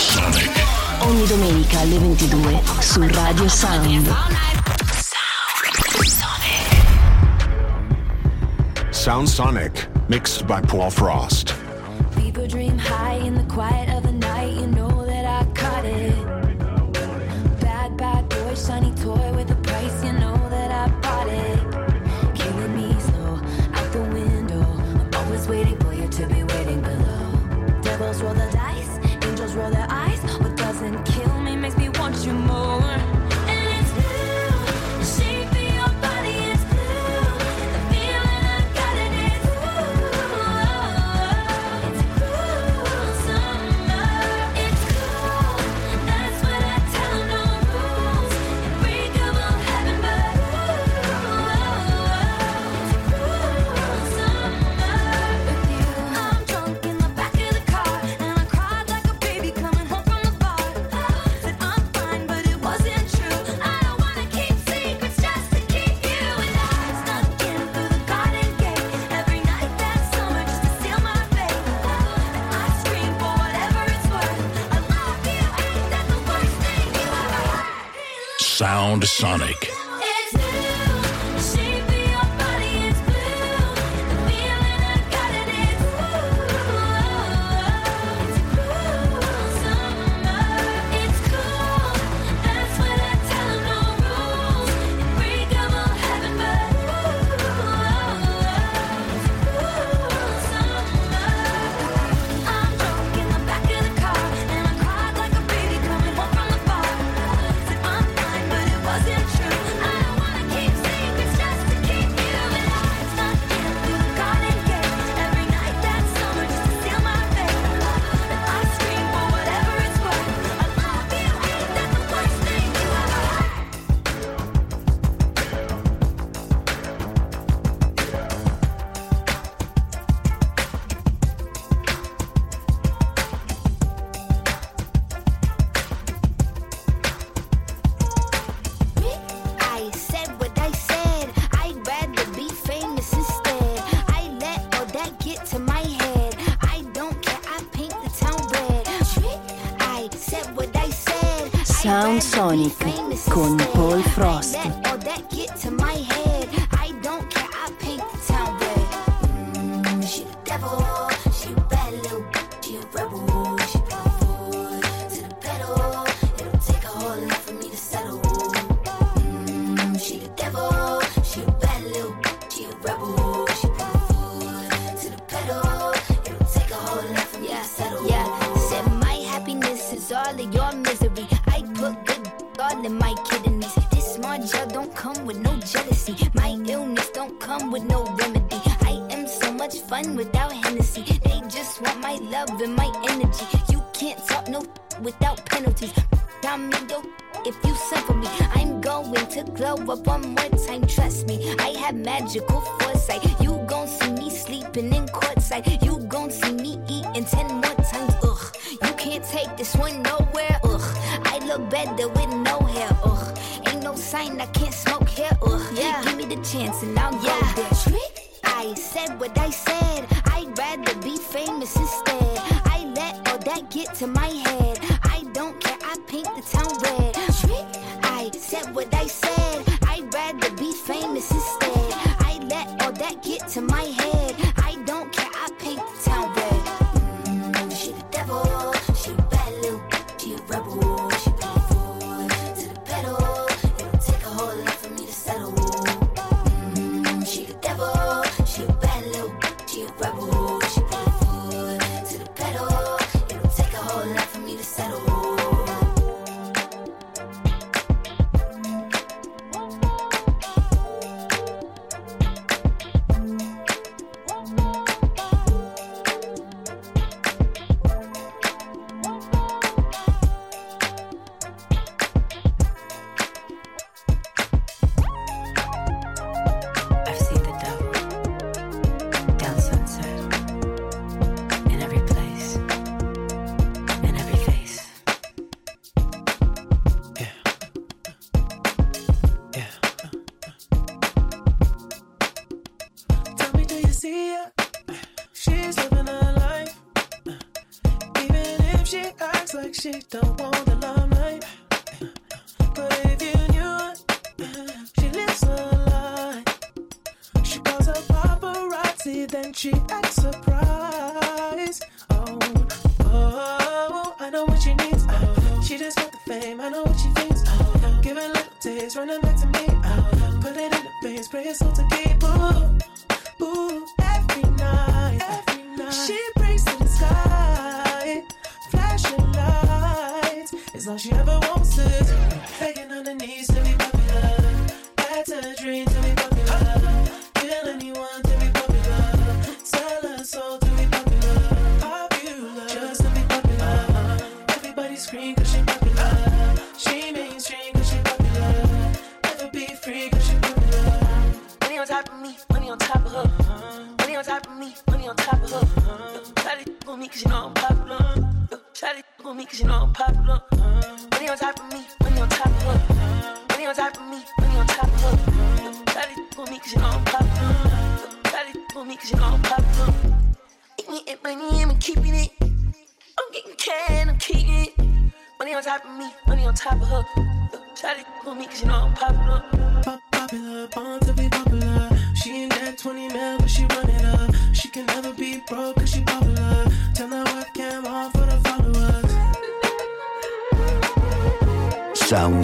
Sonic. Ogni domenica alle 22 su Radio Sound. Sound Sonic, mixed by Paul Frost. Dream high in the quiet Sound Sonic. Onyx. get to my head. I don't care, I paint the town red. I said what I said. dream to be popular. Kill anyone to be popular. Sell a soul to be popular. Popular, just to be popular. Everybody scream cause she popular. She mainstream cause she popular. Never be free cause she popular. Money on top of me, money on top of her. Money on top of me, money on top of her. Try to with me cause you know I'm popular. Try to with me cause you know I'm popular.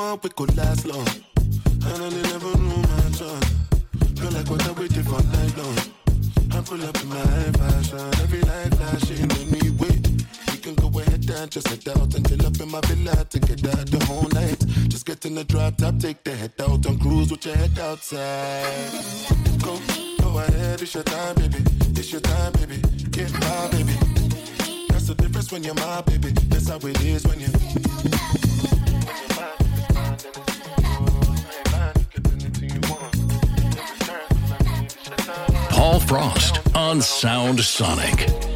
want, we could last long. And I never knew my chance. Feel like what I waited for night long. I pull up in my fashion, every night flashing in me wait. We can go ahead and just head out and chill up in my villa to get out the whole night. Just get in the drop top, take the head out and cruise with your head outside. Go, go ahead, it's your time, baby. It's your time, baby. Get my baby. That's the difference when you're my baby. That's how it is when you're. Paul Frost on Sound Sonic.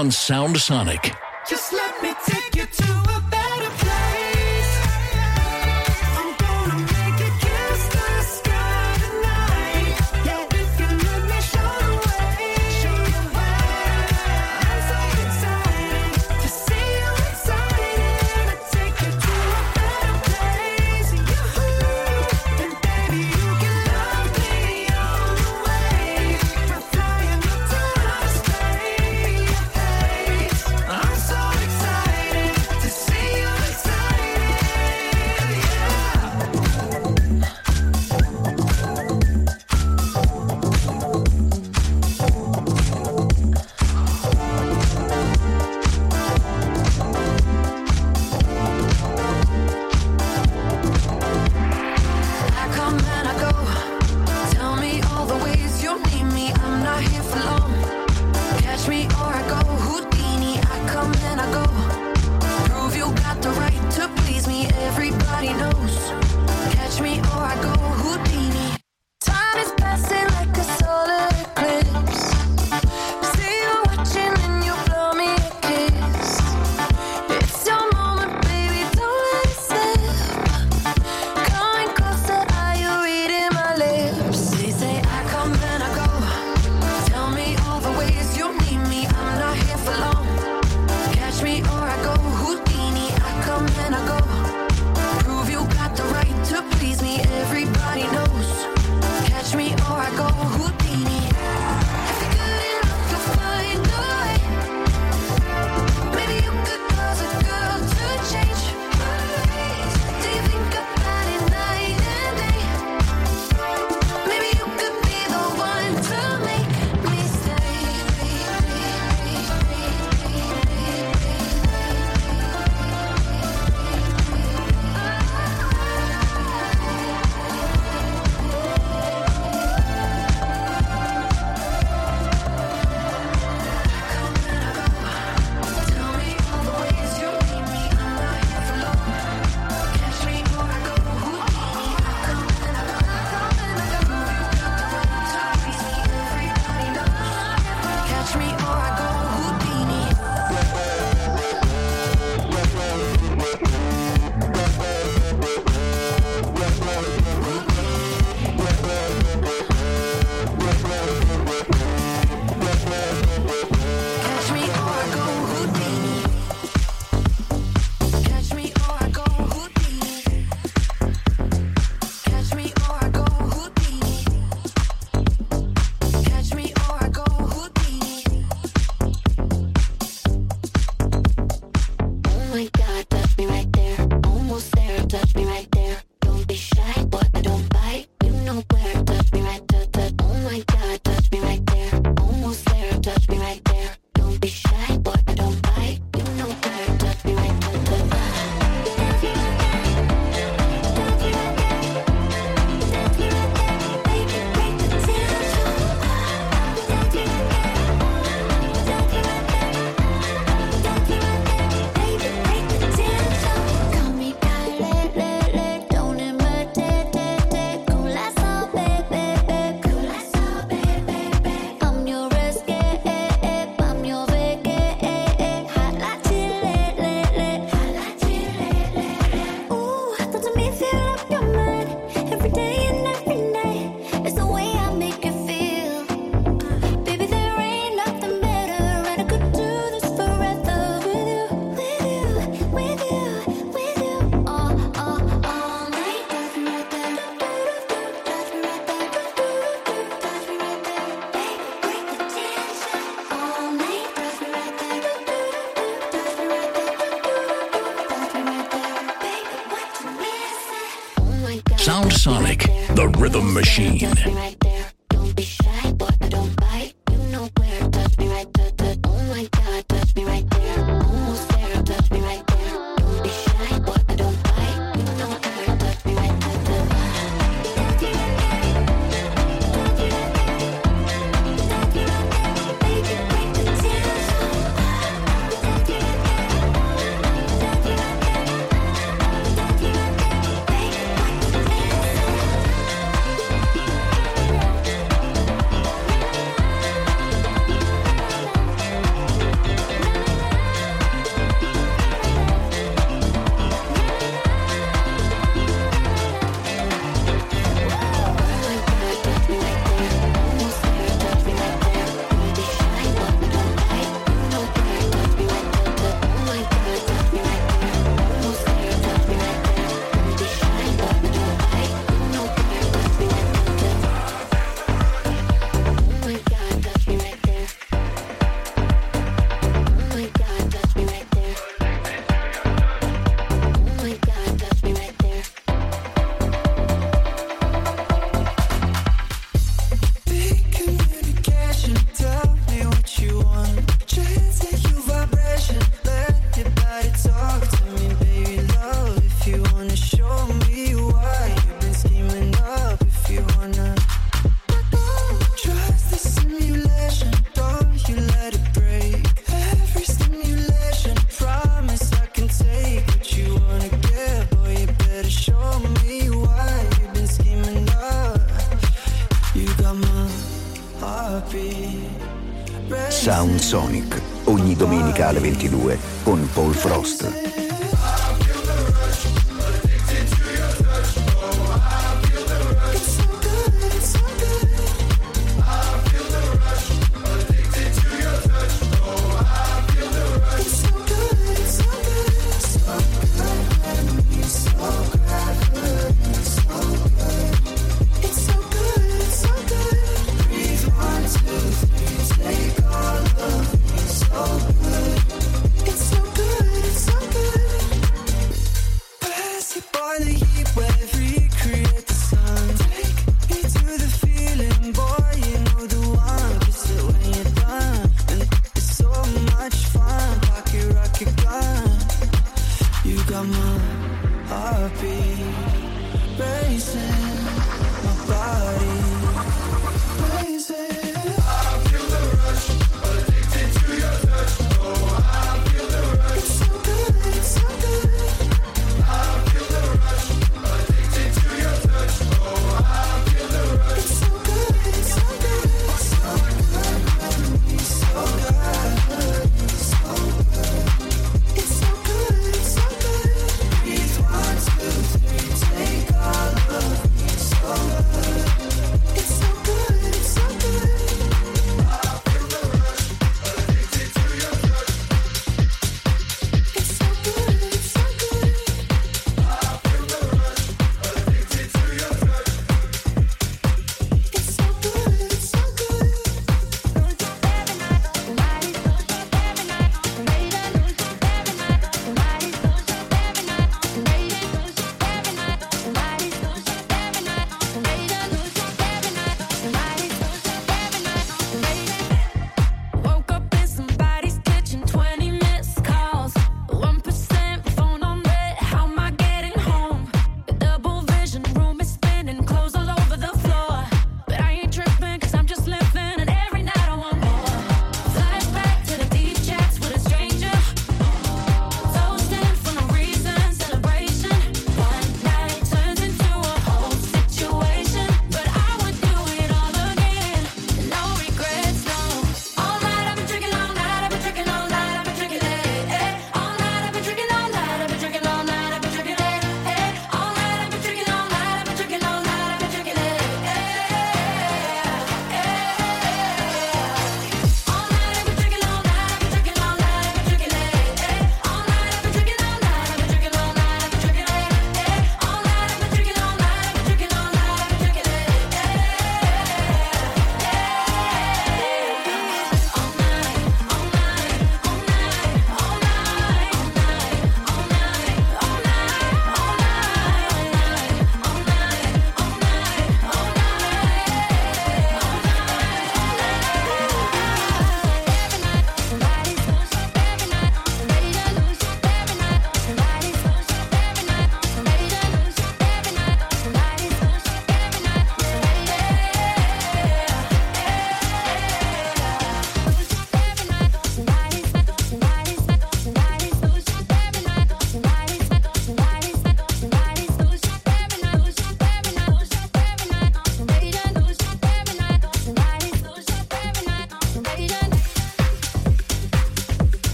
On Sound Sonic. Machine.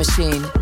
Machine.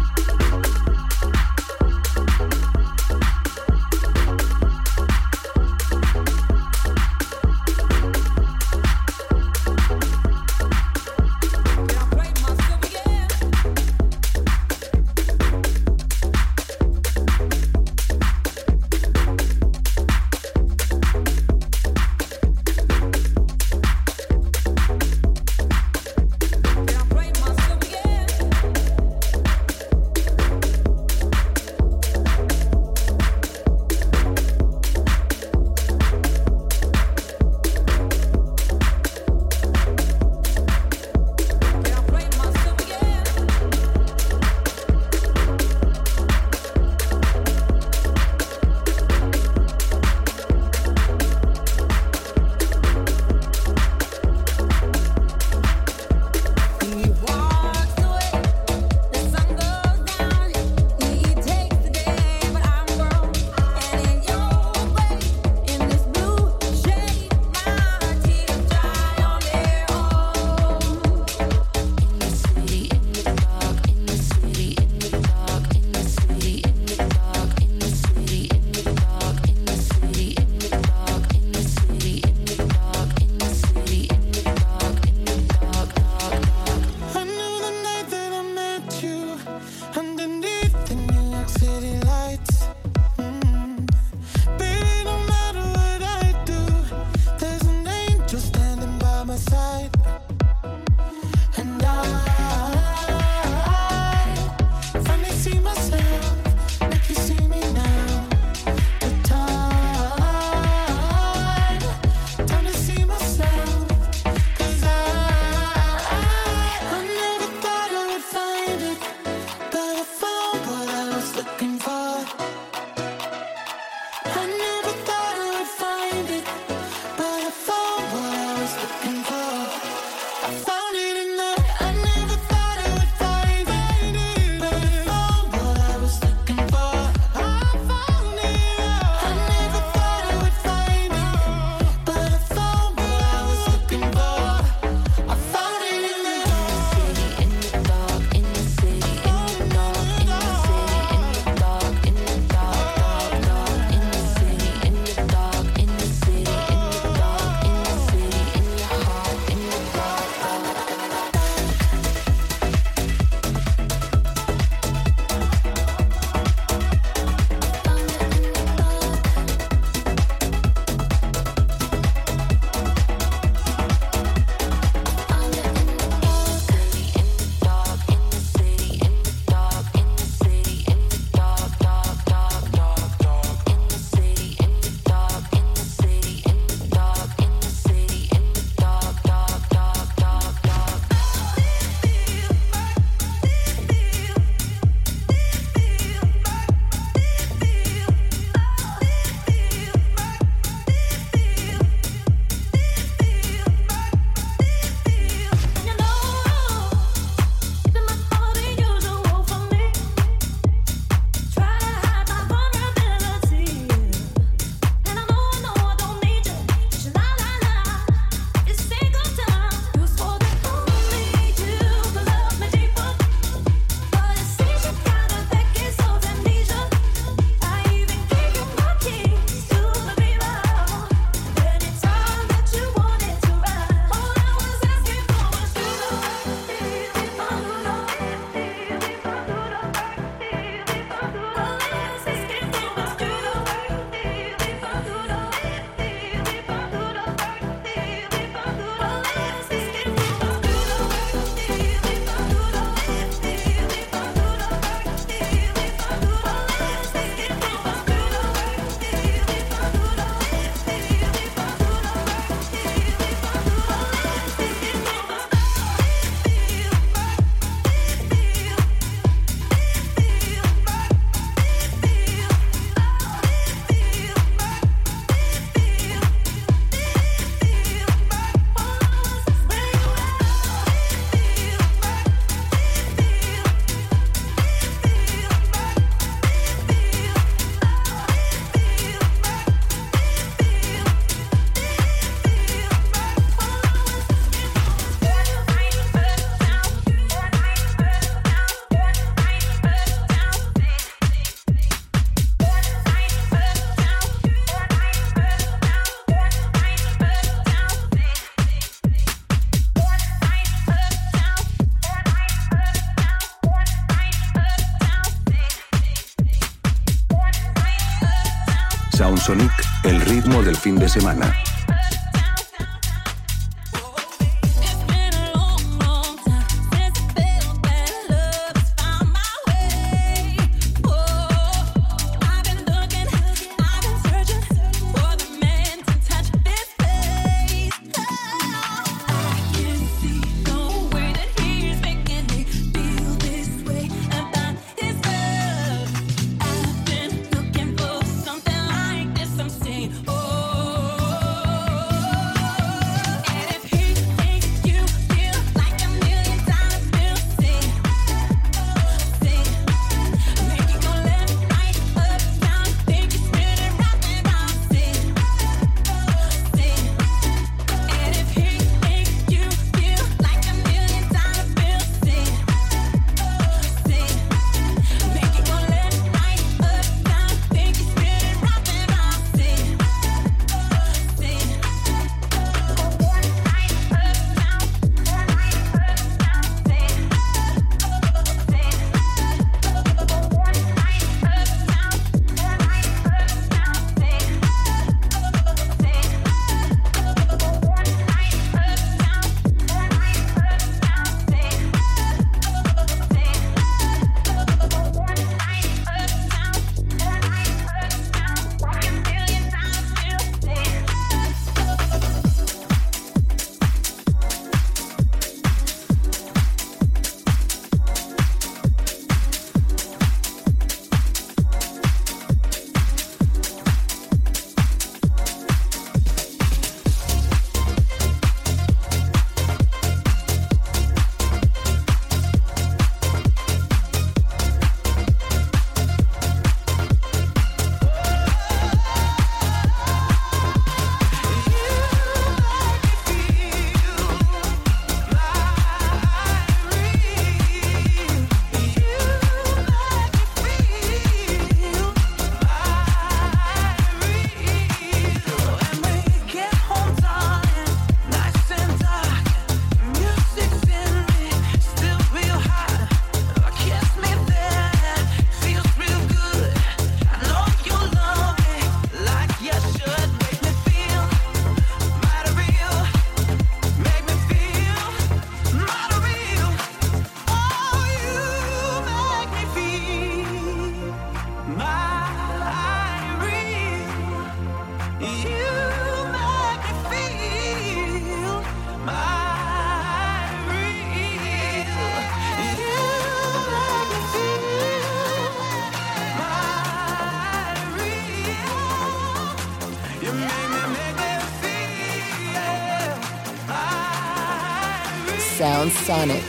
Sound Sonic.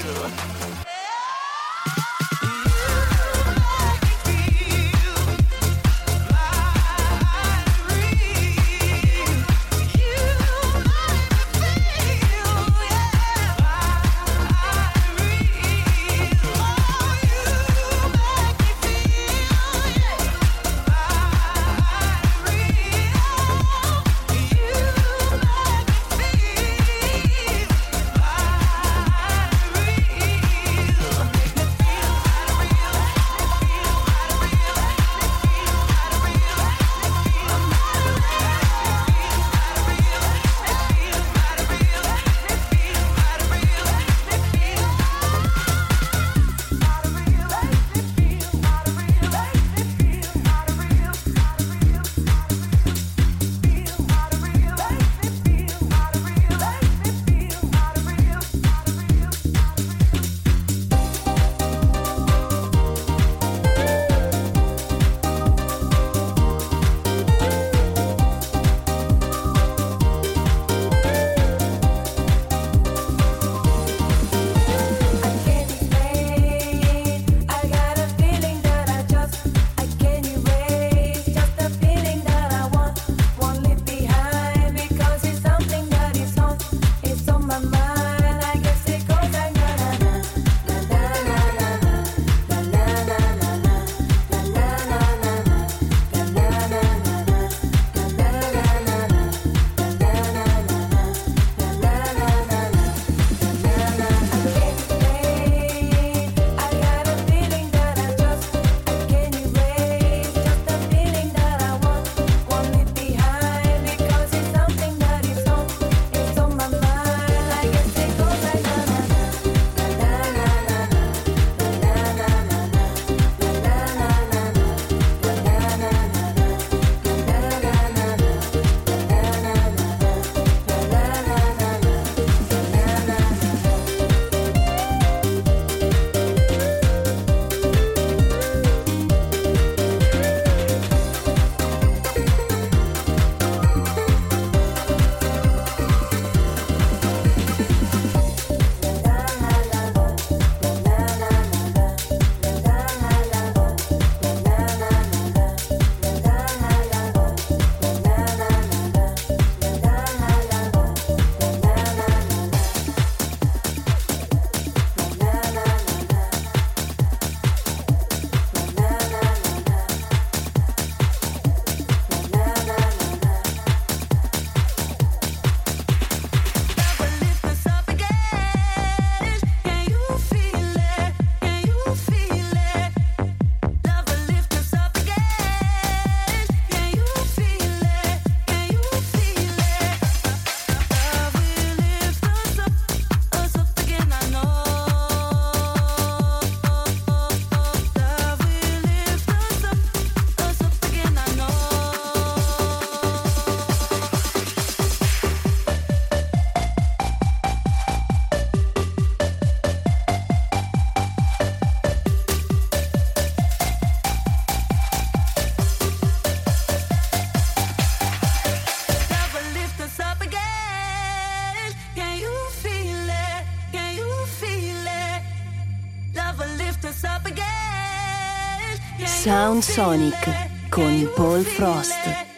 Sound Sonic con Paul Frost.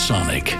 Sonic.